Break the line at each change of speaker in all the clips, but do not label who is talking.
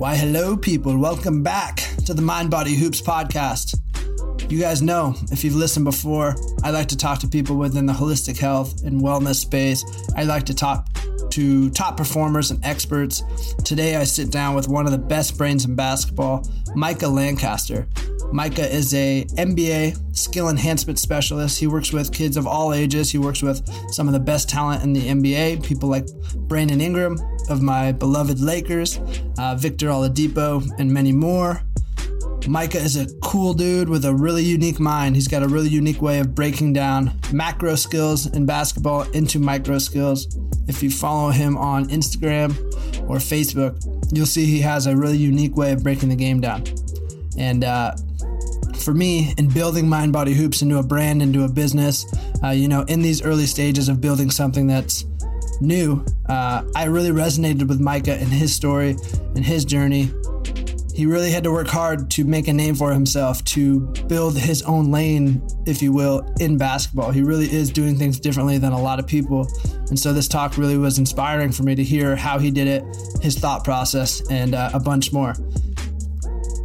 Why, hello, people. Welcome back to the Mind Body Hoops podcast. You guys know, if you've listened before, I like to talk to people within the holistic health and wellness space. I like to talk to top performers and experts. Today, I sit down with one of the best brains in basketball, Micah Lancaster. Micah is a NBA skill enhancement specialist. He works with kids of all ages. He works with some of the best talent in the NBA, people like Brandon Ingram of my beloved Lakers, uh, Victor Oladipo, and many more. Micah is a cool dude with a really unique mind. He's got a really unique way of breaking down macro skills in basketball into micro skills. If you follow him on Instagram or Facebook, you'll see he has a really unique way of breaking the game down. And uh, for me in building mind body hoops into a brand into a business uh, you know in these early stages of building something that's new uh, i really resonated with micah and his story and his journey. He really had to work hard to make a name for himself to build his own lane if you will in basketball. He really is doing things differently than a lot of people. And so this talk really was inspiring for me to hear how he did it his thought process and uh, a bunch more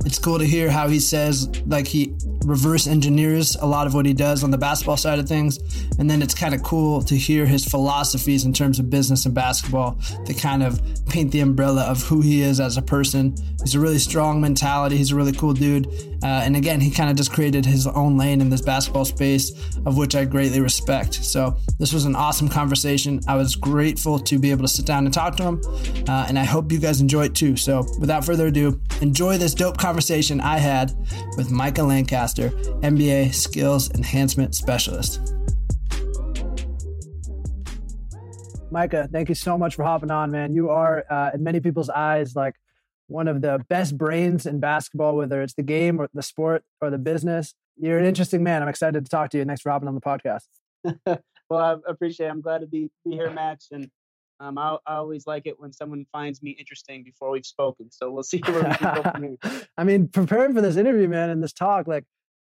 it's cool to hear how he says like he reverse engineers a lot of what he does on the basketball side of things. And then it's kind of cool to hear his philosophies in terms of business and basketball to kind of paint the umbrella of who he is as a person. He's a really strong mentality. He's a really cool dude uh, and again he kind of just created his own lane in this basketball space of which i greatly respect so this was an awesome conversation i was grateful to be able to sit down and talk to him uh, and i hope you guys enjoy it too so without further ado enjoy this dope conversation I had with Micah Lancaster, NBA Skills Enhancement Specialist. Micah, thank you so much for hopping on, man. You are, uh, in many people's eyes, like one of the best brains in basketball, whether it's the game or the sport or the business. You're an interesting man. I'm excited to talk to you. Thanks for hopping on the podcast.
well, I appreciate it. I'm glad to be, be here, Max. And um, I, I, always like it when someone finds me interesting before we've spoken. So we'll see where we can go from here.
I mean, preparing for this interview, man, and this talk, like,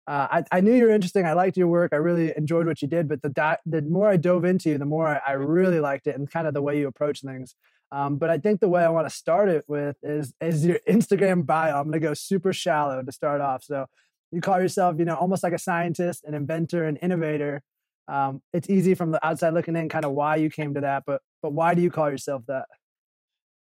uh, I, I knew you were interesting. I liked your work. I really enjoyed what you did. But the the more I dove into you, the more I, I really liked it and kind of the way you approach things. Um, but I think the way I want to start it with is is your Instagram bio. I'm going to go super shallow to start off. So you call yourself, you know, almost like a scientist, an inventor, an innovator. Um, it's easy from the outside looking in, kind of why you came to that. But but why do you call yourself that?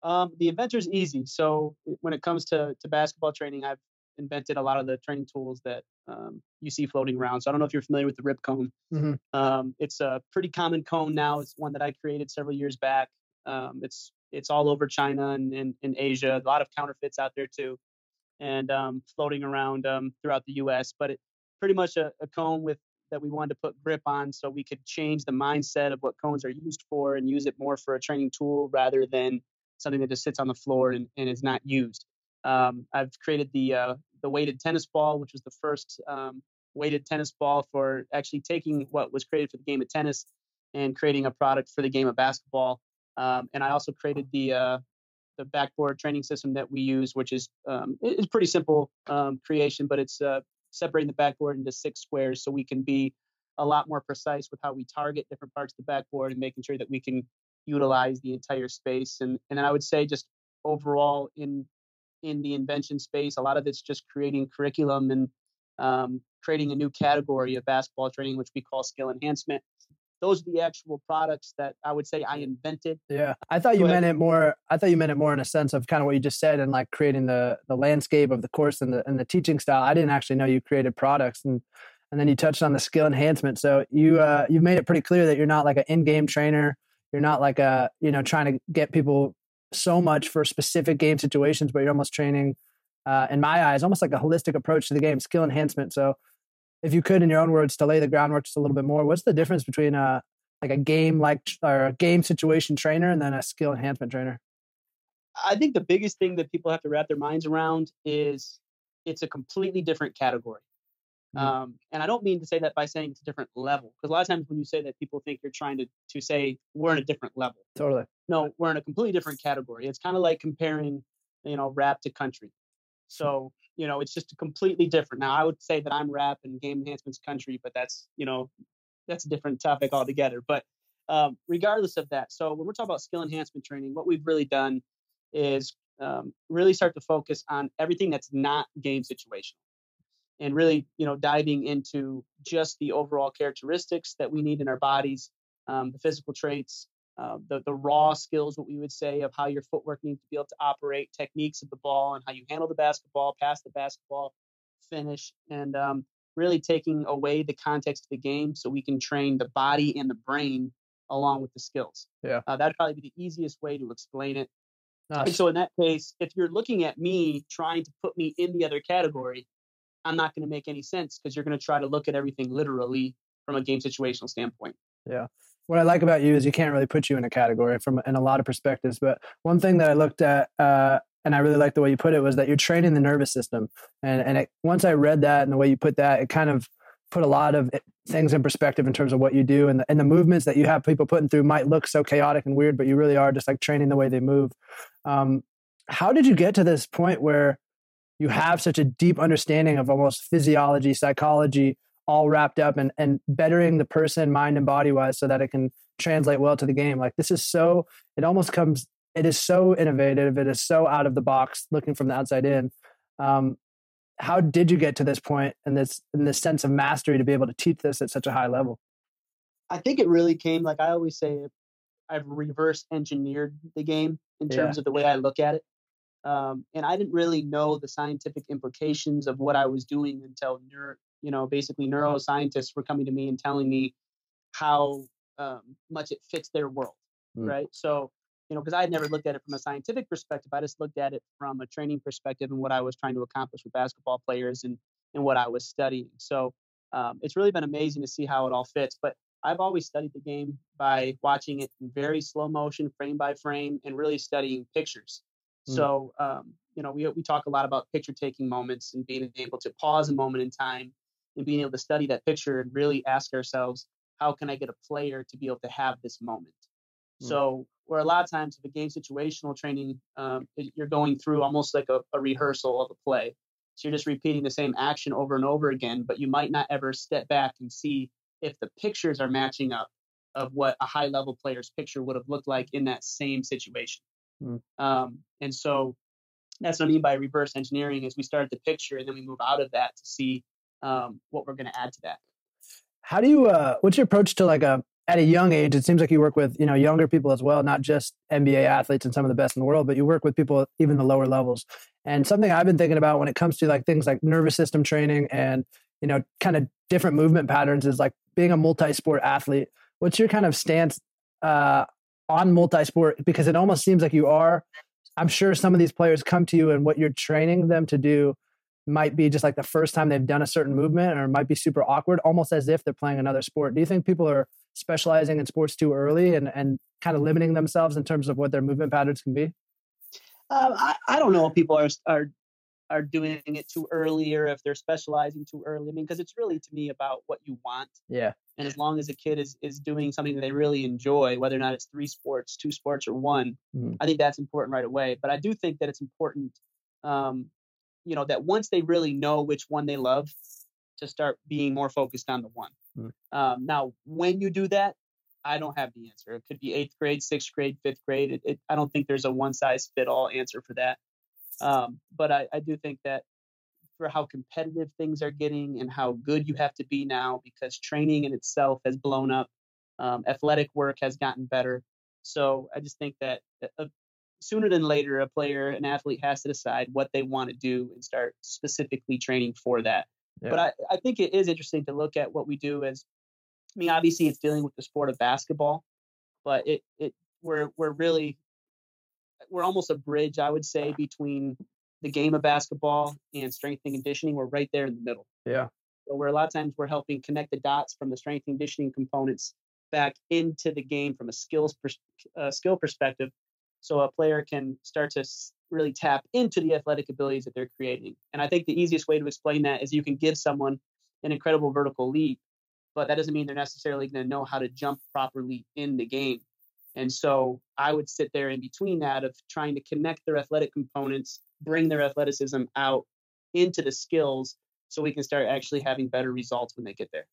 Um, the inventor's easy. So when it comes to to basketball training, I've invented a lot of the training tools that um, you see floating around. So I don't know if you're familiar with the rip cone. Mm-hmm. Um, it's a pretty common cone now. It's one that I created several years back. Um, it's it's all over China and, in Asia. A lot of counterfeits out there too, and um, floating around um, throughout the U.S. But it pretty much a, a cone with that we wanted to put grip on so we could change the mindset of what cones are used for and use it more for a training tool rather than something that just sits on the floor and, and is not used. Um, I've created the uh, the weighted tennis ball, which was the first um, weighted tennis ball for actually taking what was created for the game of tennis and creating a product for the game of basketball. Um, and I also created the uh, the backboard training system that we use, which is um, it's pretty simple um, creation, but it's uh, separating the backboard into six squares so we can be a lot more precise with how we target different parts of the backboard and making sure that we can utilize the entire space. And and I would say just overall in in the invention space, a lot of it's just creating curriculum and um, creating a new category of basketball training, which we call skill enhancement those are the actual products that I would say I invented.
Yeah, I thought you meant it more. I thought you meant it more in a sense of kind of what you just said and like creating the the landscape of the course and the and the teaching style. I didn't actually know you created products and and then you touched on the skill enhancement. So you uh, you've made it pretty clear that you're not like an in-game trainer. You're not like a you know trying to get people so much for specific game situations, but you're almost training. Uh, in my eyes, almost like a holistic approach to the game, skill enhancement. So if you could, in your own words, to lay the groundwork just a little bit more, what's the difference between a like a game like or a game situation trainer and then a skill enhancement trainer?
I think the biggest thing that people have to wrap their minds around is it's a completely different category. Mm-hmm. Um, and I don't mean to say that by saying it's a different level, because a lot of times when you say that, people think you're trying to to say we're in a different level.
Totally.
No, we're in a completely different category. It's kind of like comparing, you know, rap to country. So you know, it's just completely different. Now, I would say that I'm rap and game enhancements country, but that's, you know, that's a different topic altogether. But um, regardless of that, so when we're talking about skill enhancement training, what we've really done is um, really start to focus on everything that's not game situational and really you know diving into just the overall characteristics that we need in our bodies um, the physical traits uh, the, the raw skills what we would say of how your footwork needs to be able to operate techniques of the ball and how you handle the basketball pass the basketball finish and um, really taking away the context of the game so we can train the body and the brain along with the skills
yeah
uh, that'd probably be the easiest way to explain it Nice. And so in that case, if you're looking at me trying to put me in the other category, I'm not going to make any sense because you're going to try to look at everything literally from a game situational standpoint.
Yeah. What I like about you is you can't really put you in a category from in a lot of perspectives. But one thing that I looked at, uh, and I really like the way you put it, was that you're training the nervous system. And and it, once I read that and the way you put that, it kind of put a lot of things in perspective in terms of what you do and the, and the movements that you have people putting through might look so chaotic and weird, but you really are just like training the way they move. Um, how did you get to this point where you have such a deep understanding of almost physiology, psychology, all wrapped up and, and bettering the person mind and body wise so that it can translate well to the game? Like this is so, it almost comes, it is so innovative. It is so out of the box looking from the outside in. Um, how did you get to this point and this and this sense of mastery to be able to teach this at such a high level?
I think it really came like I always say I've reverse engineered the game in terms yeah. of the way I look at it. Um, and I didn't really know the scientific implications of what I was doing until neuro, you know, basically neuroscientists were coming to me and telling me how um, much it fits their world, mm. right? So you know, because I had never looked at it from a scientific perspective. I just looked at it from a training perspective and what I was trying to accomplish with basketball players and, and what I was studying. So um, it's really been amazing to see how it all fits. But I've always studied the game by watching it in very slow motion, frame by frame, and really studying pictures. Mm. So, um, you know, we, we talk a lot about picture taking moments and being able to pause a moment in time and being able to study that picture and really ask ourselves, how can I get a player to be able to have this moment? Mm. So where a lot of times with a game situational training, um, you're going through almost like a, a, rehearsal of a play. So you're just repeating the same action over and over again, but you might not ever step back and see if the pictures are matching up of what a high level player's picture would have looked like in that same situation. Mm. Um, and so that's what I mean by reverse engineering is we start the picture and then we move out of that to see um, what we're going to add to that.
How do you, uh, what's your approach to like a, at a young age, it seems like you work with you know younger people as well, not just NBA athletes and some of the best in the world, but you work with people even the lower levels. And something I've been thinking about when it comes to like things like nervous system training and you know kind of different movement patterns is like being a multi-sport athlete. What's your kind of stance uh, on multi-sport? Because it almost seems like you are. I'm sure some of these players come to you and what you're training them to do might be just like the first time they've done a certain movement or might be super awkward, almost as if they're playing another sport. Do you think people are specializing in sports too early and, and kind of limiting themselves in terms of what their movement patterns can be?
Um, I, I don't know if people are, are are doing it too early or if they're specializing too early. I mean, because it's really to me about what you want.
Yeah.
And as long as a kid is is doing something that they really enjoy, whether or not it's three sports, two sports, or one, mm. I think that's important right away. But I do think that it's important, um, you know, that once they really know which one they love, to start being more focused on the one. Mm. Um, now, when you do that, I don't have the answer. It could be eighth grade, sixth grade, fifth grade. It, it, I don't think there's a one size fit all answer for that. Um, but I, I do think that for how competitive things are getting and how good you have to be now, because training in itself has blown up, um, athletic work has gotten better. So I just think that uh, sooner than later, a player, an athlete has to decide what they want to do and start specifically training for that. Yeah. But I, I think it is interesting to look at what we do as, I mean, obviously it's dealing with the sport of basketball, but it, it, we're, we're really, we're almost a bridge, I would say, between the game of basketball and strength and conditioning. We're right there in the middle.
Yeah.
So where a lot of times we're helping connect the dots from the strength and conditioning components back into the game from a skills pers- uh, skill perspective, so a player can start to really tap into the athletic abilities that they're creating. And I think the easiest way to explain that is you can give someone an incredible vertical leap, but that doesn't mean they're necessarily going to know how to jump properly in the game. And so I would sit there in between that of trying to connect their athletic components, bring their athleticism out into the skills so we can start actually having better results when they get there.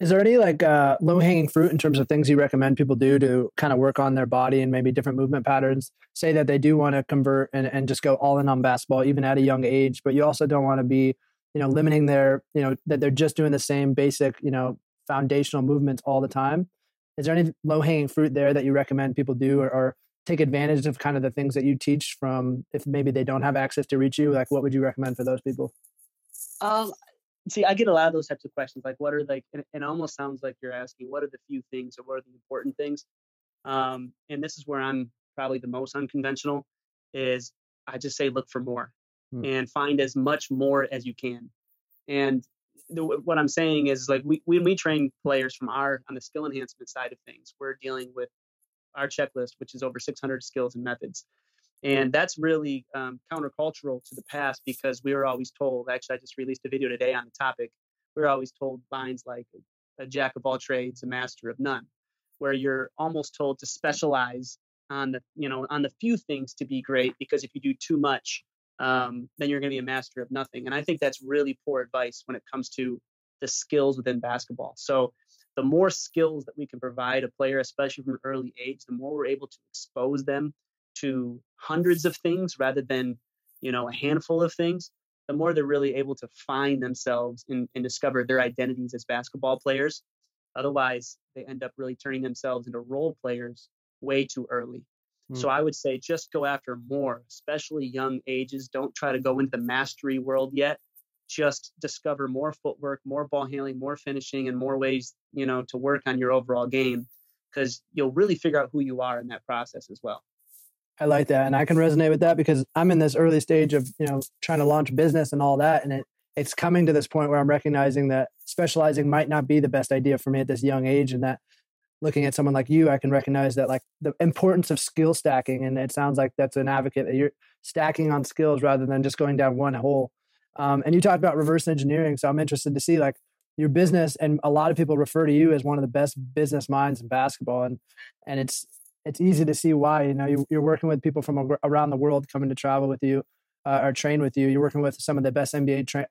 Is there any like uh, low hanging fruit in terms of things you recommend people do to kind of work on their body and maybe different movement patterns? Say that they do want to convert and, and just go all in on basketball, even at a young age, but you also don't want to be, you know, limiting their, you know, that they're just doing the same basic, you know, foundational movements all the time. Is there any low hanging fruit there that you recommend people do or, or take advantage of kind of the things that you teach from if maybe they don't have access to reach you? Like, what would you recommend for those people?
Um, see, I get a lot of those types of questions. Like, what are like, and it almost sounds like you're asking, what are the few things or what are the important things? Um, and this is where I'm probably the most unconventional. Is I just say look for more hmm. and find as much more as you can. And the, what I'm saying is like we when we train players from our on the skill enhancement side of things, we're dealing with our checklist, which is over 600 skills and methods. And that's really um, countercultural to the past because we were always told, actually, I just released a video today on the topic. We were always told lines like a jack of all trades, a master of none, where you're almost told to specialize on the, you know, on the few things to be great because if you do too much, um, then you're going to be a master of nothing. And I think that's really poor advice when it comes to the skills within basketball. So the more skills that we can provide a player, especially from an early age, the more we're able to expose them to hundreds of things rather than you know a handful of things the more they're really able to find themselves and, and discover their identities as basketball players. Otherwise they end up really turning themselves into role players way too early. Mm. so i would say just go after more especially young ages. Don't try to go into the mastery world yet. Just discover more footwork more ball handling more finishing and more ways you know to work on your overall game because you'll really figure out who you are in that process as well
I like that, and I can resonate with that because I'm in this early stage of you know trying to launch business and all that, and it it's coming to this point where I'm recognizing that specializing might not be the best idea for me at this young age, and that looking at someone like you, I can recognize that like the importance of skill stacking, and it sounds like that's an advocate that you're stacking on skills rather than just going down one hole. Um, and you talked about reverse engineering, so I'm interested to see like your business, and a lot of people refer to you as one of the best business minds in basketball, and and it's it's easy to see why. You know, you, are working with people from around the world coming to travel with you uh, or train with you. You're working with some of the best NBA tra-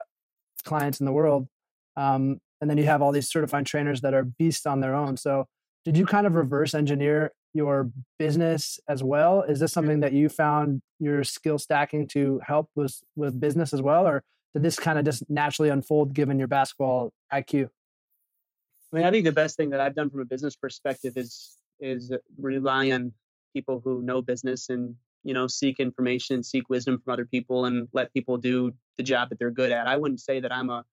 clients in the world, um, and then you have all these certified trainers that are beasts on their own. So, did you kind of reverse engineer your business as well? Is this something that you found your skill stacking to help with with business as well, or did this kind of just naturally unfold given your basketball IQ?
I mean, I think the best thing that I've done from a business perspective is is rely on people who know business and you know seek information seek wisdom from other people and let people do the job that they're good at. I wouldn't say that i'm a,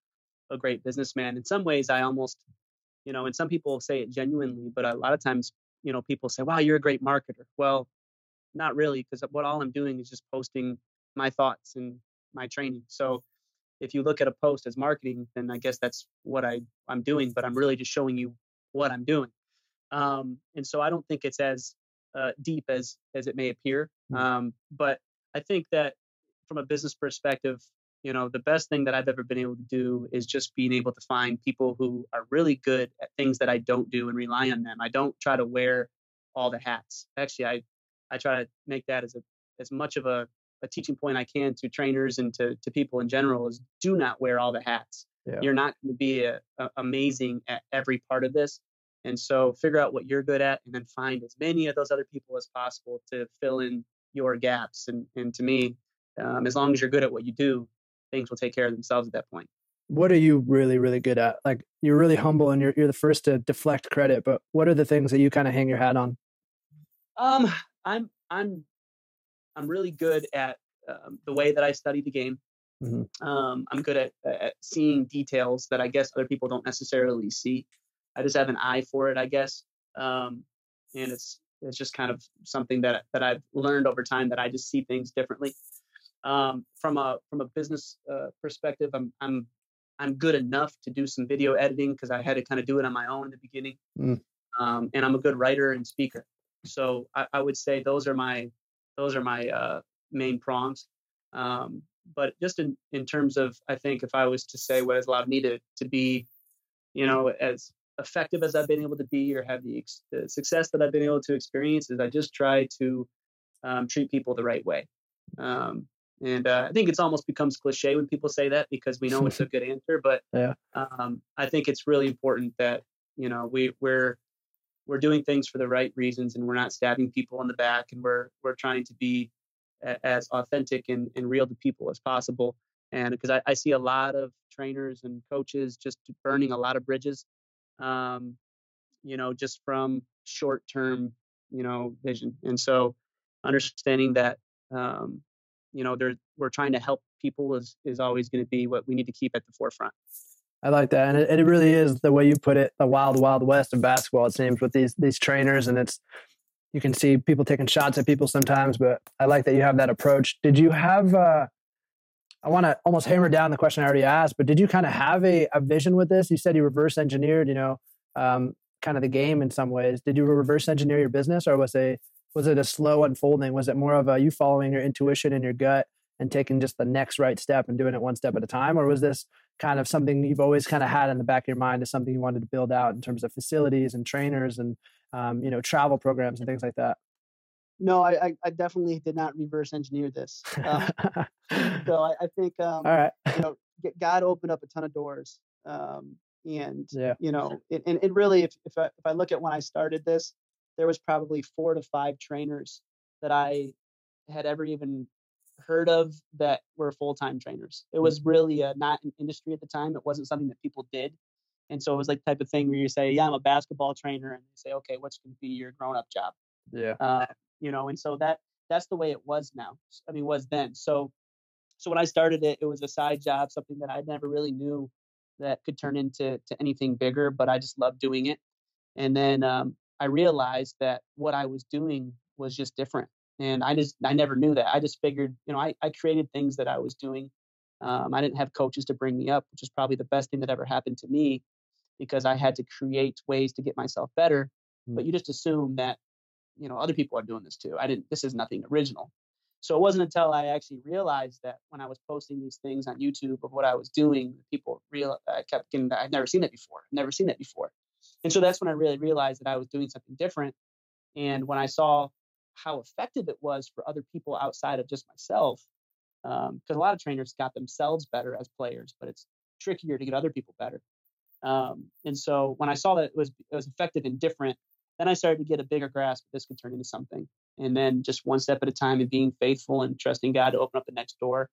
a great businessman. In some ways i almost you know and some people say it genuinely but a lot of times you know people say wow you're a great marketer. Well not really because what all i'm doing is just posting my thoughts and my training. So if you look at a post as marketing then i guess that's what i i'm doing but i'm really just showing you what i'm doing um, and so I don't think it's as uh, deep as as it may appear. Mm. Um, but I think that from a business perspective, you know, the best thing that I've ever been able to do is just being able to find people who are really good at things that I don't do and rely on them. I don't try to wear all the hats. Actually, I I try to make that as a as much of a, a teaching point I can to trainers and to, to people in general is do not wear all the hats. Yeah. You're not going to be a, a amazing at every part of this. And so figure out what you're good at and then find as many of those other people as possible to fill in your gaps. And, and to me, um, as long as you're good at what you do, things will take care of themselves at that point.
What are you really, really good at? Like you're really humble and you're, you're the first to deflect credit, but what are the things that you kind of hang your hat on?
Um, I'm, I'm, I'm really good at um, the way that I study the game. Mm-hmm. Um, I'm good at, at seeing details that I guess other people don't necessarily see. I just have an eye for it, I guess. Um, and it's it's just kind of something that that I've learned over time that I just see things differently. Um, from a from a business uh, perspective, I'm I'm I'm good enough to do some video editing because I had to kind of do it on my own in the beginning. Mm. Um, and I'm a good writer and speaker. So I, I, would say those are my those are my uh, main prongs. Um, but just in, in terms of, I think if I was to say what has allowed me to to be, you know, as effective as I've been able to be or have the, ex- the success that I've been able to experience is I just try to um, treat people the right way. Um, And uh, I think it's almost becomes cliche when people say that because we know it's a good answer. But
yeah,
um, I think it's really important that you know we we're we're doing things for the right reasons and we're not stabbing people in the back and we're we're trying to be a, as authentic and, and real to people as possible. And because I, I see a lot of trainers and coaches just burning a lot of bridges, um, you know, just from short term, you know, vision. And so understanding that um, you know, there we're trying to help people is is always going to be what we need to keep at the forefront.
I like that, and it, it really is the way you put it, the wild, wild west of basketball. It seems with these these trainers, and it's you can see people taking shots at people sometimes, but I like that you have that approach. Did you have? Uh, I want to almost hammer down the question I already asked, but did you kind of have a, a vision with this? You said you reverse engineered, you know, um, kind of the game in some ways. Did you reverse engineer your business, or was a was it a slow unfolding? Was it more of a you following your intuition and your gut and taking just the next right step and doing it one step at a time, or was this kind of something you've always kind of had in the back of your mind as something you wanted to build out in terms of facilities and trainers and um, you know travel programs and things like that?
No, I, I definitely did not reverse engineer this. Uh, so I, I think um,
all right,
you know, God opened up a ton of doors, um, and yeah. you know, it, and it really, if if I, if I look at when I started this, there was probably four to five trainers that I had ever even heard of that were full-time trainers. It was mm-hmm. really a, not an industry at the time. It wasn't something that people did. And so it was like type of thing where you say, yeah, I'm a basketball trainer. And they say, okay, what's going to be your grown up job?
Yeah.
Uh, you know, and so that, that's the way it was now. I mean, was then. So, so when I started it, it was a side job, something that I never really knew that could turn into to anything bigger, but I just loved doing it. And then um, I realized that what I was doing was just different and i just i never knew that i just figured you know i, I created things that i was doing um, i didn't have coaches to bring me up which is probably the best thing that ever happened to me because i had to create ways to get myself better mm. but you just assume that you know other people are doing this too i didn't this is nothing original so it wasn't until i actually realized that when i was posting these things on youtube of what i was doing people real i kept getting i'd never seen that before never seen that before and so that's when i really realized that i was doing something different and when i saw how effective it was for other people outside of just myself. Because um, a lot of trainers got themselves better as players, but it's trickier to get other people better. Um, and so when I saw that it was it was effective and different, then I started to get a bigger grasp that this could turn into something. And then just one step at a time and being faithful and trusting God to open up the next door.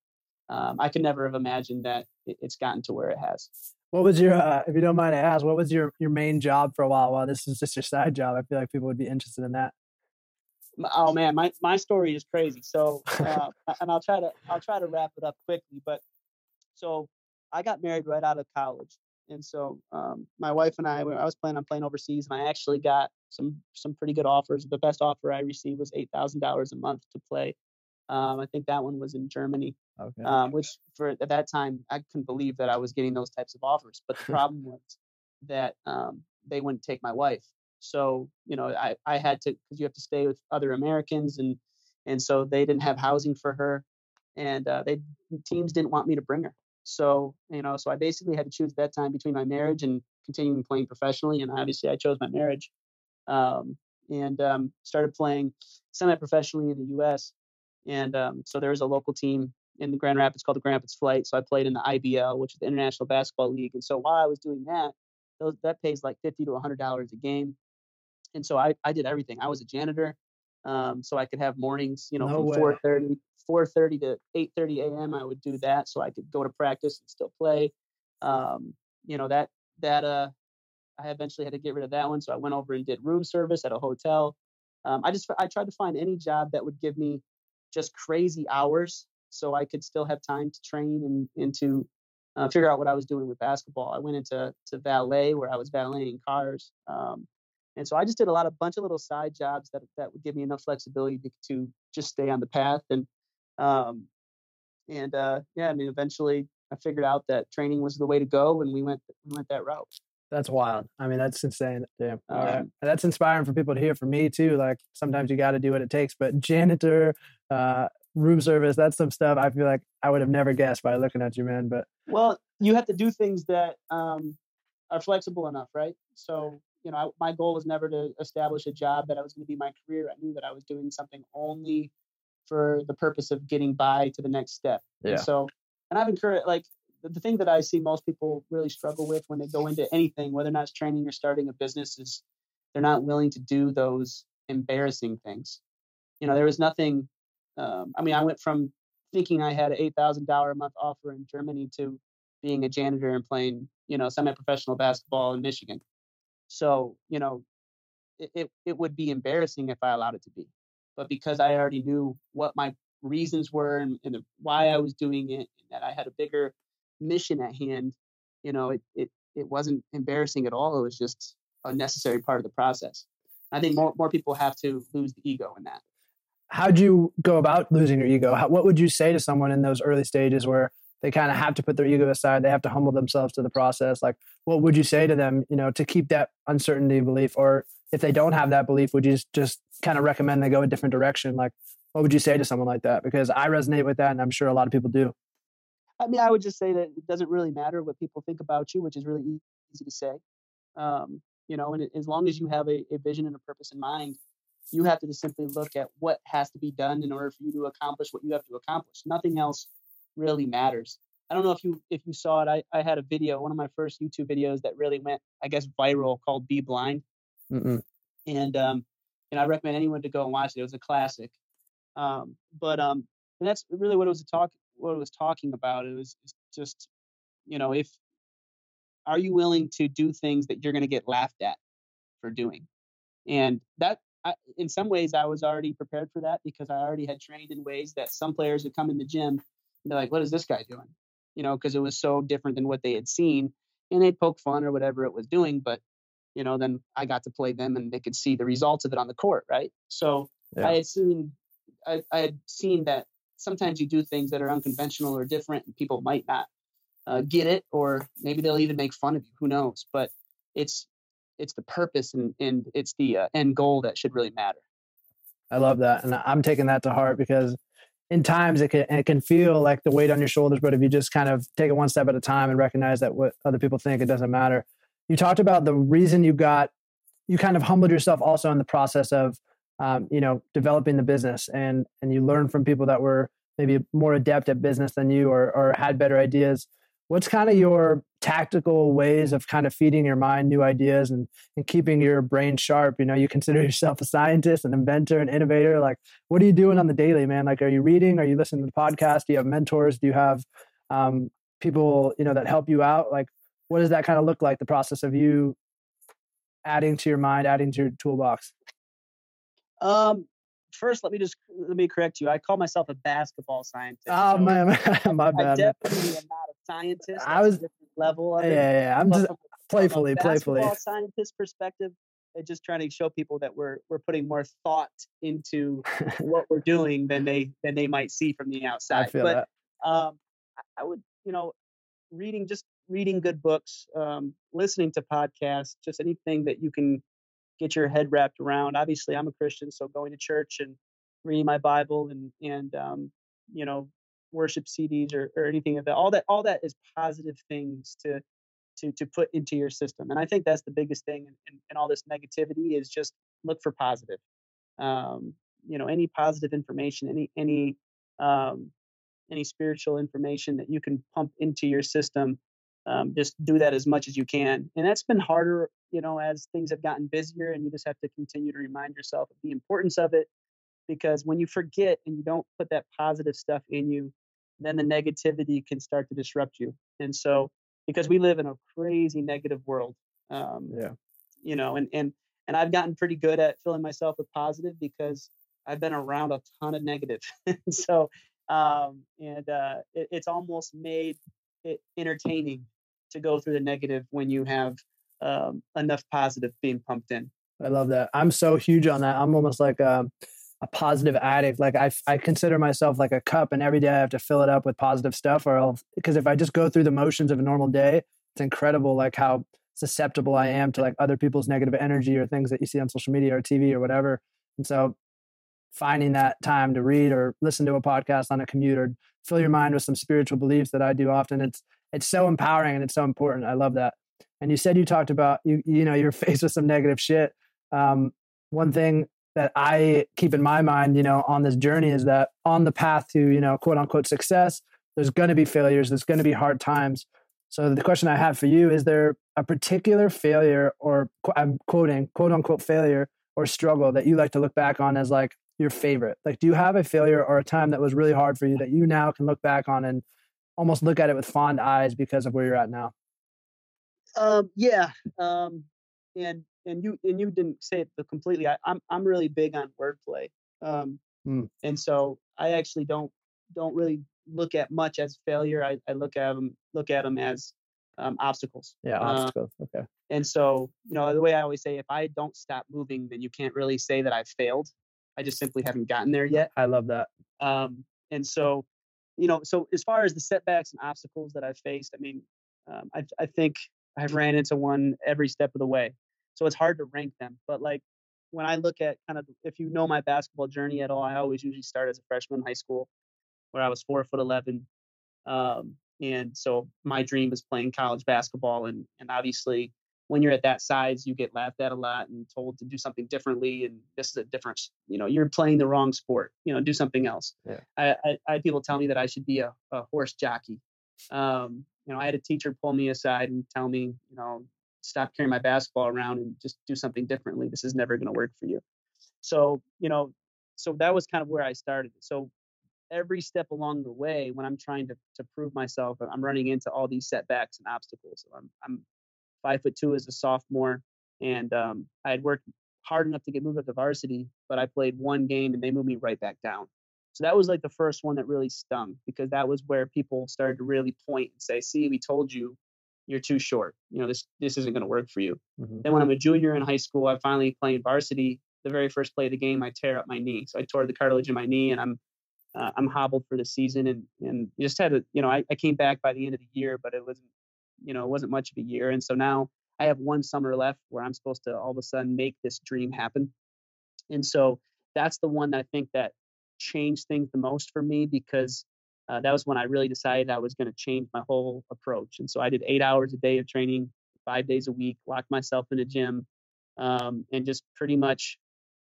Um, I could never have imagined that it's gotten to where it has.
What was your, uh, if you don't mind to ask, what was your your main job for a while? While this is just your side job, I feel like people would be interested in that
oh man, my, my story is crazy. So, uh, and I'll try to I'll try to wrap it up quickly. But so I got married right out of college, and so um, my wife and I I was planning on playing overseas, and I actually got some some pretty good offers. The best offer I received was eight thousand dollars a month to play. Um, I think that one was in Germany,
okay.
um, which for at that time I couldn't believe that I was getting those types of offers. But the problem was that um, they wouldn't take my wife. So, you know, I, I had to, because you have to stay with other Americans and, and so they didn't have housing for her and uh, they teams didn't want me to bring her. So, you know, so I basically had to choose at that time between my marriage and continuing playing professionally. And obviously I chose my marriage um, and um, started playing semi-professionally in the U.S. And um, so there was a local team in the Grand Rapids called the Grand Rapids Flight. So I played in the IBL, which is the International Basketball League. And so while I was doing that, those, that pays like 50 to 100 dollars a game and so I, I did everything. I was a janitor, um, so I could have mornings, you know, no from 4:30 4:30 to 8:30 a.m. I would do that, so I could go to practice and still play. Um, you know that that uh, I eventually had to get rid of that one, so I went over and did room service at a hotel. Um, I just I tried to find any job that would give me just crazy hours, so I could still have time to train and and to uh, figure out what I was doing with basketball. I went into to valet where I was valeting cars. Um, and so I just did a lot of bunch of little side jobs that that would give me enough flexibility to, to just stay on the path. And um, and uh, yeah, I mean, eventually I figured out that training was the way to go, and we went we went that route.
That's wild. I mean, that's insane. Damn. Um, That's inspiring for people to hear. For me too. Like sometimes you got to do what it takes. But janitor, uh, room service, that's some stuff I feel like I would have never guessed by looking at you, man. But
well, you have to do things that um, are flexible enough, right? So you know, I, my goal was never to establish a job that I was going to be my career. I knew that I was doing something only for the purpose of getting by to the next step.
Yeah.
And so, and I've encouraged like the, thing that I see most people really struggle with when they go into anything, whether or not it's training or starting a business, is they're not willing to do those embarrassing things. You know, there was nothing. Um, I mean, I went from thinking I had an eight thousand dollar a month offer in Germany to being a janitor and playing, you know, semi-professional basketball in Michigan. So, you know, it, it, it would be embarrassing if I allowed it to be. But because I already knew what my reasons were and, and the, why I was doing it, and that I had a bigger mission at hand, you know, it, it, it wasn't embarrassing at all. It was just a necessary part of the process. I think more, more people have to lose the ego in that.
How'd you go about losing your ego? How, what would you say to someone in those early stages where they kind of have to put their ego aside? They have to humble themselves to the process. Like, what would you say to them, you know, to keep that uncertainty belief? Or if they don't have that belief, would you just, just kind of recommend they go a different direction? Like, what would you say to someone like that? Because I resonate with that, and I'm sure a lot of people do.
I mean, I would just say that it doesn't really matter what people think about you, which is really easy to say. Um, you know, and as long as you have a, a vision and a purpose in mind, you have to just simply look at what has to be done in order for you to accomplish what you have to accomplish. Nothing else really matters. I don't know if you if you saw it. I, I had a video, one of my first YouTube videos that really went, I guess, viral called "Be Blind,"
Mm-mm.
and um, and I recommend anyone to go and watch it. It was a classic. Um, but um, and that's really what it was talk what it was talking about. It was just, you know, if are you willing to do things that you're going to get laughed at for doing, and that I, in some ways I was already prepared for that because I already had trained in ways that some players would come in the gym and they're like, "What is this guy doing?" You know, because it was so different than what they had seen, and they'd poke fun or whatever it was doing, but you know, then I got to play them and they could see the results of it on the court, right? So yeah. I had seen I, I had seen that sometimes you do things that are unconventional or different and people might not uh, get it or maybe they'll even make fun of you who knows but it's it's the purpose and, and it's the uh, end goal that should really matter.
I love that and i'm taking that to heart because in times it can, it can feel like the weight on your shoulders but if you just kind of take it one step at a time and recognize that what other people think it doesn't matter. You talked about the reason you got you kind of humbled yourself also in the process of um, you know developing the business and and you learn from people that were maybe more adept at business than you or or had better ideas. What's kind of your tactical ways of kind of feeding your mind new ideas and and keeping your brain sharp? You know you consider yourself a scientist an inventor an innovator. Like what are you doing on the daily man? Like are you reading? Are you listening to podcasts do you have mentors? Do you have um, people you know that help you out? Like what does that kind of look like the process of you adding to your mind adding to your toolbox
um, first, let me just let me correct you. I call myself a basketball scientist.
Oh so man, my bad.
I definitely am not a scientist.
I was
level
of yeah. Yeah, yeah. I'm just
from,
playfully,
from
playfully.
scientist perspective, and just trying to show people that we're we're putting more thought into what we're doing than they than they might see from the outside.
I feel
but
that.
um, I would, you know, reading just reading good books, um, listening to podcasts, just anything that you can get your head wrapped around. Obviously, I'm a Christian, so going to church and reading my Bible and and um, you know worship CDs or, or anything of that. All that all that is positive things to to to put into your system. And I think that's the biggest thing in, in, in all this negativity is just look for positive. Um, you know, any positive information, any any um, any spiritual information that you can pump into your system um, just do that as much as you can. And that's been harder, you know, as things have gotten busier, and you just have to continue to remind yourself of the importance of it. Because when you forget and you don't put that positive stuff in you, then the negativity can start to disrupt you. And so, because we live in a crazy negative world, um,
yeah,
you know, and and and I've gotten pretty good at filling myself with positive because I've been around a ton of negative. so, um, and uh, it, it's almost made entertaining to go through the negative when you have um, enough positive being pumped in.
I love that. I'm so huge on that. I'm almost like a, a positive addict. Like I, I consider myself like a cup, and every day I have to fill it up with positive stuff. Or because if I just go through the motions of a normal day, it's incredible like how susceptible I am to like other people's negative energy or things that you see on social media or TV or whatever. And so finding that time to read or listen to a podcast on a commute or fill your mind with some spiritual beliefs that I do often. It's it's so empowering and it's so important. I love that. And you said you talked about you you know you're faced with some negative shit. Um, one thing that I keep in my mind, you know, on this journey is that on the path to, you know, quote unquote success, there's going to be failures, there's going to be hard times. So the question I have for you is there a particular failure or I'm quoting quote unquote failure or struggle that you like to look back on as like your favorite? Like do you have a failure or a time that was really hard for you that you now can look back on and almost look at it with fond eyes because of where you're at now?
Um, yeah. Um, and and you and you didn't say it completely. I, I'm, I'm really big on wordplay, um, mm. and so I actually don't don't really look at much as failure. I, I look at them look at them as um, obstacles.
Yeah, uh, obstacles. okay.
And so you know the way I always say, if I don't stop moving, then you can't really say that I've failed. I just simply haven't gotten there yet.
I love that.
Um, and so, you know, so as far as the setbacks and obstacles that I've faced, I mean, um, I, I think I've ran into one every step of the way. So it's hard to rank them. But like when I look at kind of if you know my basketball journey at all, I always usually start as a freshman in high school, where I was four foot eleven, um, and so my dream was playing college basketball. And and obviously when you're at that size, you get laughed at a lot and told to do something differently. And this is a difference. You know, you're playing the wrong sport. You know, do something else. Yeah. I, I, I had people tell me that I should be a, a horse jockey. Um, you know, I had a teacher pull me aside and tell me, you know, stop carrying my basketball around and just do something differently. This is never going to work for you. So, you know, so that was kind of where I started. So every step along the way, when I'm trying to, to prove myself, I'm running into all these setbacks and obstacles. So I'm, I'm five foot two as a sophomore, and um, I had worked hard enough to get moved up to varsity, but I played one game and they moved me right back down. So that was like the first one that really stung because that was where people started to really point and say, "See, we told you you're too short. You know, this this isn't going to work for you." Mm-hmm. Then when I'm a junior in high school, I finally played varsity. The very first play of the game, I tear up my knee. So I tore the cartilage in my knee, and I'm uh, I'm hobbled for the season. And and just had to, you know, I, I came back by the end of the year, but it wasn't, you know, it wasn't much of a year. And so now I have one summer left where I'm supposed to all of a sudden make this dream happen. And so that's the one that I think that changed things the most for me because uh, that was when I really decided I was going to change my whole approach. And so I did eight hours a day of training, five days a week, locked myself in a gym, um, and just pretty much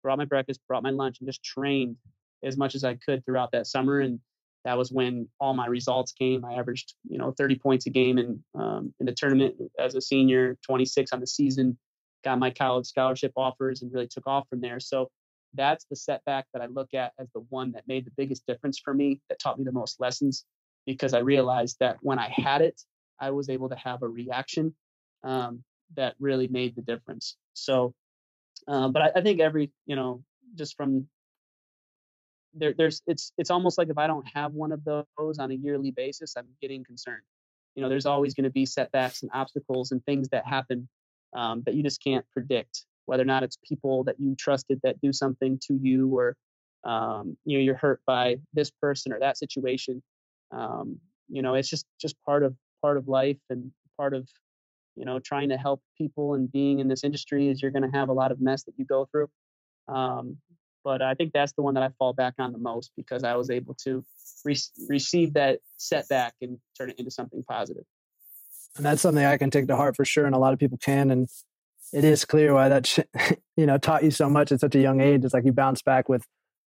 brought my breakfast, brought my lunch, and just trained as much as I could throughout that summer. And that was when all my results came. I averaged, you know, 30 points a game in um, in the tournament as a senior, 26 on the season. Got my college scholarship offers and really took off from there. So that's the setback that I look at as the one that made the biggest difference for me, that taught me the most lessons, because I realized that when I had it, I was able to have a reaction um, that really made the difference. So, uh, but I, I, think every, you know, just from there, there's, it's, it's almost like if I don't have one of those on a yearly basis, I'm getting concerned. You know, there's always going to be setbacks and obstacles and things that happen um, that you just can't predict whether or not it's people that you trusted that do something to you or um, you know you're hurt by this person or that situation um, you know it's just just part of part of life and part of you know trying to help people and being in this industry is you're going to have a lot of mess that you go through um, but i think that's the one that i fall back on the most because i was able to re- receive that setback and turn it into something positive.
and that's something i can take to heart for sure and a lot of people can and it is clear why that sh- you know taught you so much at such a young age. It's like you bounced back with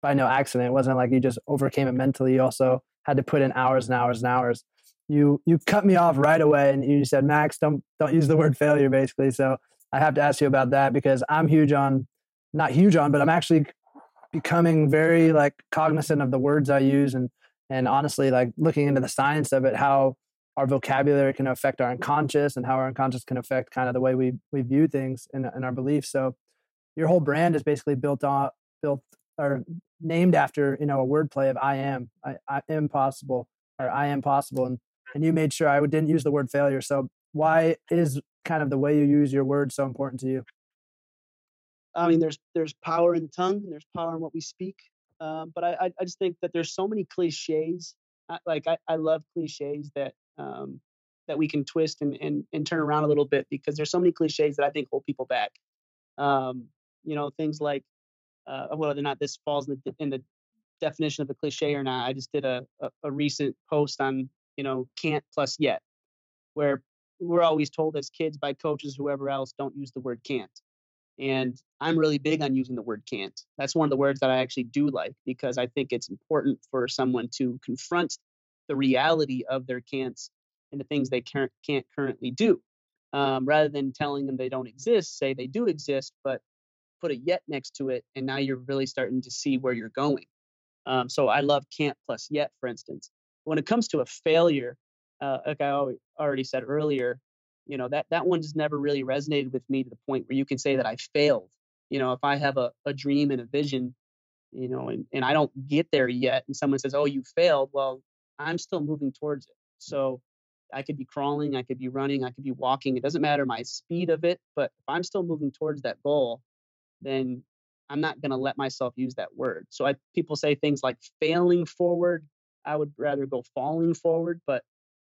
by no accident. It wasn't like you just overcame it mentally. You also had to put in hours and hours and hours. You you cut me off right away and you said, Max, don't don't use the word failure, basically. So I have to ask you about that because I'm huge on not huge on, but I'm actually becoming very like cognizant of the words I use and and honestly like looking into the science of it, how our vocabulary can affect our unconscious and how our unconscious can affect kind of the way we we view things and, and our beliefs. So your whole brand is basically built on built or named after you know a wordplay of i am I, I am possible or i am possible. And and you made sure i didn't use the word failure. So why is kind of the way you use your words so important to you
i mean there's there's power in the tongue and there's power in what we speak um, but I, I just think that there's so many cliches like I, I love cliches that um, that we can twist and, and, and turn around a little bit because there's so many cliches that I think hold people back. Um, you know, things like uh, whether or not this falls in the, in the definition of a cliche or not. I just did a, a, a recent post on, you know, can't plus yet, where we're always told as kids by coaches, whoever else, don't use the word can't. And I'm really big on using the word can't. That's one of the words that I actually do like because I think it's important for someone to confront the reality of their can'ts and the things they can't, currently do. Um, rather than telling them they don't exist, say they do exist, but put a yet next to it. And now you're really starting to see where you're going. Um, so I love can't plus yet, for instance. When it comes to a failure, uh, like I already said earlier, you know that that one just never really resonated with me to the point where you can say that I failed. You know, if I have a, a dream and a vision, you know, and, and I don't get there yet, and someone says, "Oh, you failed," well, I'm still moving towards it. So I could be crawling, I could be running, I could be walking. It doesn't matter my speed of it, but if I'm still moving towards that goal, then I'm not going to let myself use that word. So I people say things like failing forward. I would rather go falling forward, but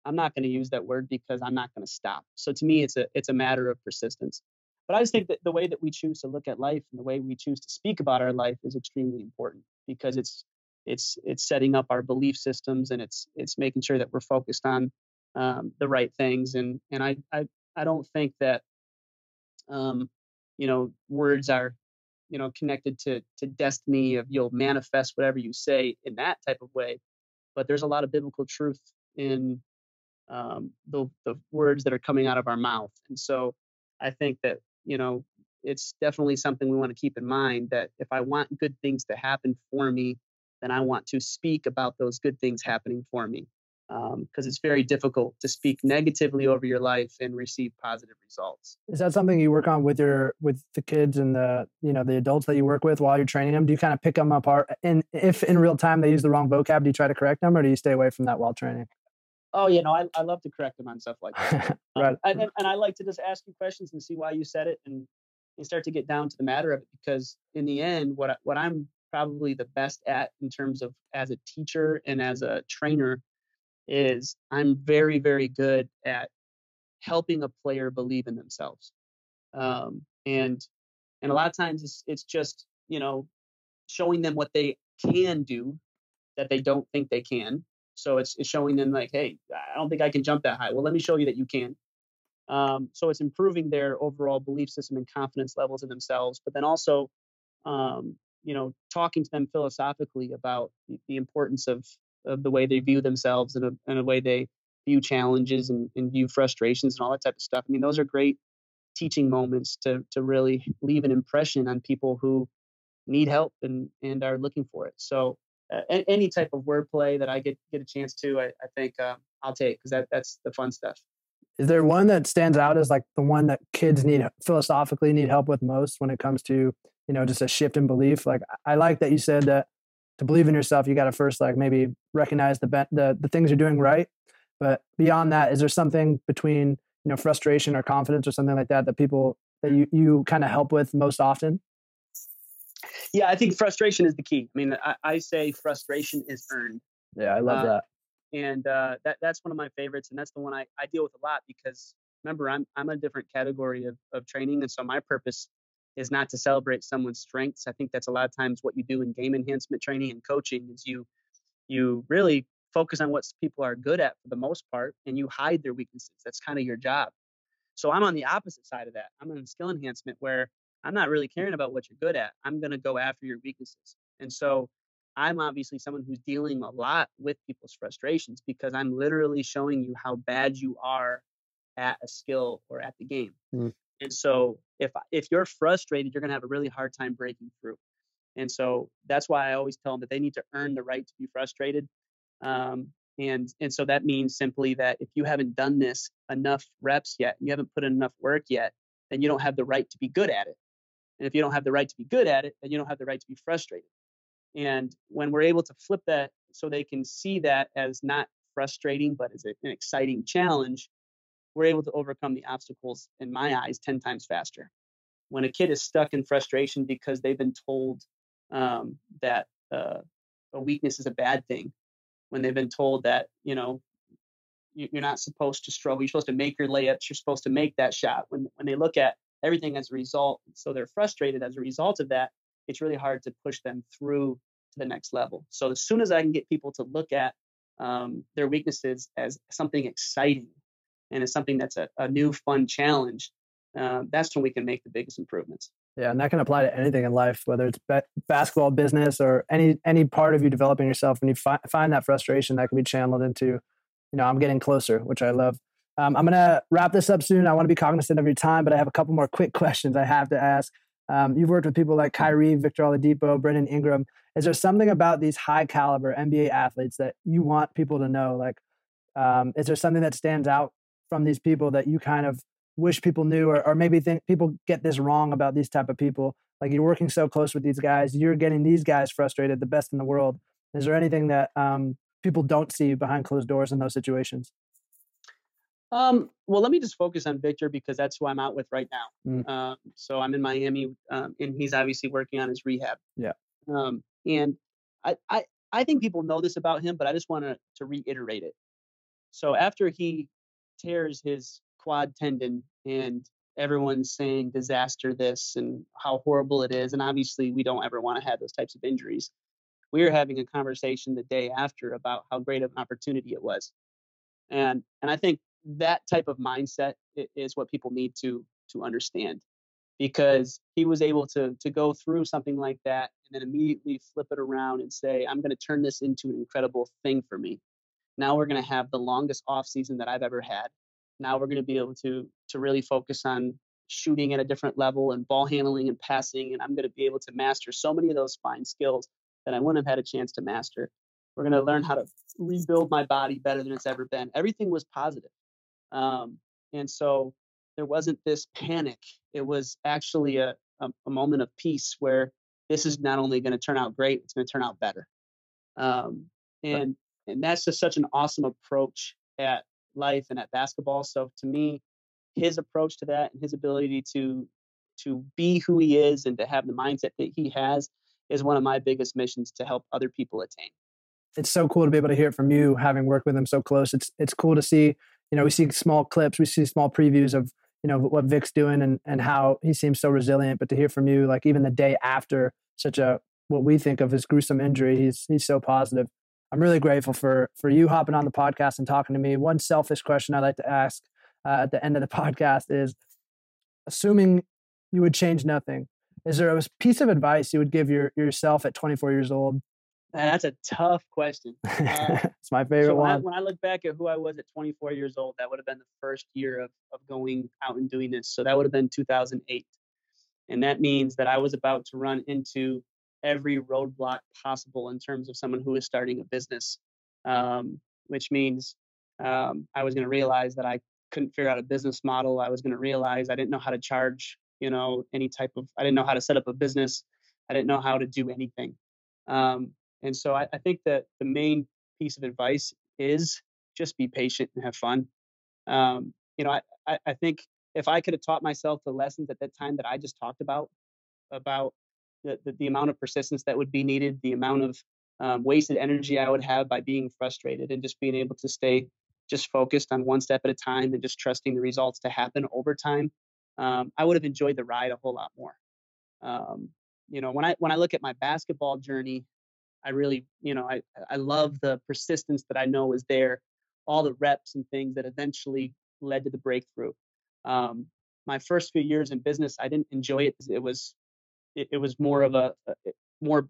I'm not going to use that word because I'm not going to stop. So to me, it's a it's a matter of persistence. But I just think that the way that we choose to look at life and the way we choose to speak about our life is extremely important because it's it's it's setting up our belief systems and it's it's making sure that we're focused on um, the right things. And and I I I don't think that um, you know words are you know connected to to destiny of you'll manifest whatever you say in that type of way. But there's a lot of biblical truth in um, the the words that are coming out of our mouth. And so I think that you know it's definitely something we want to keep in mind that if I want good things to happen for me, then I want to speak about those good things happening for me. Because um, it's very difficult to speak negatively over your life and receive positive results.
Is that something you work on with your with the kids and the you know the adults that you work with while you're training them? Do you kind of pick them apart? And if in real time they use the wrong vocab, do you try to correct them, or do you stay away from that while training?
Oh, you know, I, I love to correct them on stuff like that. Um, right. Um, and, and I like to just ask you questions and see why you said it and, and start to get down to the matter of it because in the end, what I, what I'm probably the best at in terms of as a teacher and as a trainer is I'm very very good at helping a player believe in themselves. Um, and and a lot of times it's it's just you know showing them what they can do that they don't think they can so it's, it's showing them like, hey, I don't think I can jump that high. Well, let me show you that you can. Um, so it's improving their overall belief system and confidence levels in themselves, but then also, um, you know, talking to them philosophically about the, importance of of the way they view themselves and a, and a way they view challenges and, and view frustrations and all that type of stuff. I mean, those are great teaching moments to to really leave an impression on people who need help and and are looking for it. So uh, any type of wordplay that I get get a chance to, I, I think um, I'll take because that that's the fun stuff.
Is there one that stands out as like the one that kids need philosophically need help with most when it comes to you know just a shift in belief? Like I like that you said that to believe in yourself, you got to first like maybe recognize the the the things you're doing right. But beyond that, is there something between you know frustration or confidence or something like that that people that you you kind of help with most often?
Yeah, I think frustration is the key. I mean, I, I say frustration is earned.
Yeah, I love uh, that.
And uh, that that's one of my favorites, and that's the one I, I deal with a lot because remember, I'm I'm a different category of, of training, and so my purpose is not to celebrate someone's strengths. I think that's a lot of times what you do in game enhancement training and coaching is you you really focus on what people are good at for the most part, and you hide their weaknesses. That's kind of your job. So I'm on the opposite side of that. I'm in skill enhancement where I'm not really caring about what you're good at. I'm going to go after your weaknesses. And so I'm obviously someone who's dealing a lot with people's frustrations because I'm literally showing you how bad you are at a skill or at the game. Mm. And so if if you're frustrated, you're going to have a really hard time breaking through. And so that's why I always tell them that they need to earn the right to be frustrated. Um, and and so that means simply that if you haven't done this enough reps yet, you haven't put in enough work yet, then you don't have the right to be good at it. And if you don't have the right to be good at it, then you don't have the right to be frustrated. And when we're able to flip that so they can see that as not frustrating, but as an exciting challenge, we're able to overcome the obstacles, in my eyes, 10 times faster. When a kid is stuck in frustration because they've been told um, that uh, a weakness is a bad thing, when they've been told that, you know, you're not supposed to struggle, you're supposed to make your layups, you're supposed to make that shot. When, when they look at everything as a result. So they're frustrated as a result of that. It's really hard to push them through to the next level. So as soon as I can get people to look at um, their weaknesses as something exciting and as something that's a, a new fun challenge, uh, that's when we can make the biggest improvements.
Yeah, and that can apply to anything in life, whether it's be- basketball, business, or any any part of you developing yourself. When you fi- find that frustration, that can be channeled into, you know, I'm getting closer, which I love. Um, I'm gonna wrap this up soon. I want to be cognizant of your time, but I have a couple more quick questions I have to ask. Um, you've worked with people like Kyrie, Victor Oladipo, Brandon Ingram. Is there something about these high caliber NBA athletes that you want people to know? Like, um, is there something that stands out from these people that you kind of wish people knew or, or maybe think people get this wrong about these type of people like you're working so close with these guys you're getting these guys frustrated the best in the world is there anything that um, people don't see behind closed doors in those situations
um, well let me just focus on victor because that's who i'm out with right now. Mm. uh, so i'm in miami um, and he's obviously working on his rehab.
Yeah.
Um, and I, I i think people know this about him but i just want to to reiterate it. So after he tears his quad tendon and everyone's saying disaster this and how horrible it is and obviously we don't ever want to have those types of injuries we were having a conversation the day after about how great of an opportunity it was. And and i think that type of mindset is what people need to to understand because he was able to to go through something like that and then immediately flip it around and say i'm going to turn this into an incredible thing for me. Now we're going to have the longest off season that i've ever had. Now we're going to be able to to really focus on shooting at a different level and ball handling and passing and i'm going to be able to master so many of those fine skills that i wouldn't have had a chance to master. We're going to learn how to rebuild my body better than it's ever been. Everything was positive um, and so there wasn't this panic it was actually a, a, a moment of peace where this is not only going to turn out great it's going to turn out better um, and and that's just such an awesome approach at life and at basketball. So to me, his approach to that and his ability to to be who he is and to have the mindset that he has is one of my biggest missions to help other people attain.
It's so cool to be able to hear it from you, having worked with him so close. It's it's cool to see. You know, we see small clips, we see small previews of you know what Vic's doing and and how he seems so resilient. But to hear from you, like even the day after such a what we think of as gruesome injury, he's he's so positive. I'm really grateful for for you hopping on the podcast and talking to me. One selfish question I'd like to ask uh, at the end of the podcast is: assuming you would change nothing, is there a piece of advice you would give your yourself at 24 years old?
That's a tough question.
Uh, it's my favorite so
when
one.
I, when I look back at who I was at 24 years old, that would have been the first year of of going out and doing this. So that would have been 2008, and that means that I was about to run into every roadblock possible in terms of someone who is starting a business, um, which means um, I was going to realize that I couldn't figure out a business model. I was going to realize I didn't know how to charge, you know, any type of, I didn't know how to set up a business. I didn't know how to do anything. Um, and so I, I think that the main piece of advice is just be patient and have fun. Um, you know, I, I, I think if I could have taught myself the lessons at that time that I just talked about, about the, the, the amount of persistence that would be needed, the amount of um, wasted energy I would have by being frustrated and just being able to stay just focused on one step at a time and just trusting the results to happen over time. Um, I would have enjoyed the ride a whole lot more. Um, you know, when I when I look at my basketball journey, I really, you know, I I love the persistence that I know is there, all the reps and things that eventually led to the breakthrough. Um, my first few years in business, I didn't enjoy it. It was it, it was more of a, a, more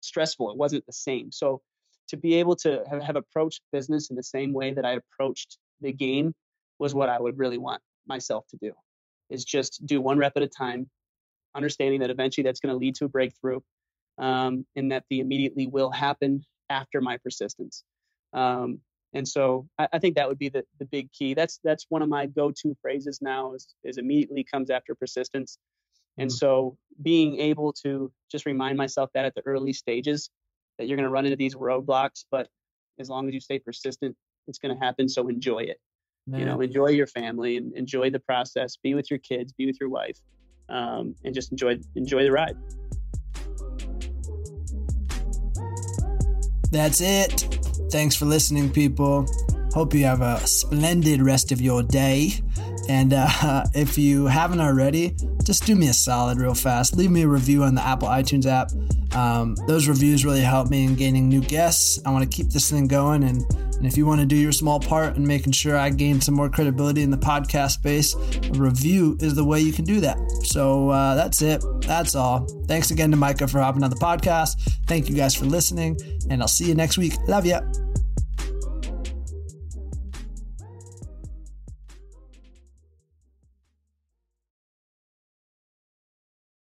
stressful. It wasn't the same. So to be able to have, have approached business in the same way that I approached the game was what I would really want myself to do. Is just do one rep at a time, understanding that eventually that's going to lead to a breakthrough, um, and that the immediately will happen after my persistence. Um, and so I, I, think that would be the, the big key. That's that's one of my go-to phrases now is, is immediately comes after persistence. And mm-hmm. so being able to just remind myself that at the early stages that you're going to run into these roadblocks, but as long as you stay persistent, it's going to happen. So enjoy it. Man. You know, enjoy your family and enjoy the process. Be with your kids, be with your wife, um, and just enjoy enjoy the ride.
That's it. Thanks for listening, people. Hope you have a splendid rest of your day. And uh, if you haven't already, just do me a solid real fast. Leave me a review on the Apple iTunes app. Um, those reviews really help me in gaining new guests. I want to keep this thing going and And if you want to do your small part in making sure I gain some more credibility in the podcast space, a review is the way you can do that. So uh, that's it. That's all. Thanks again to Micah for hopping on the podcast. Thank you guys for listening, and I'll see you next week. Love ya.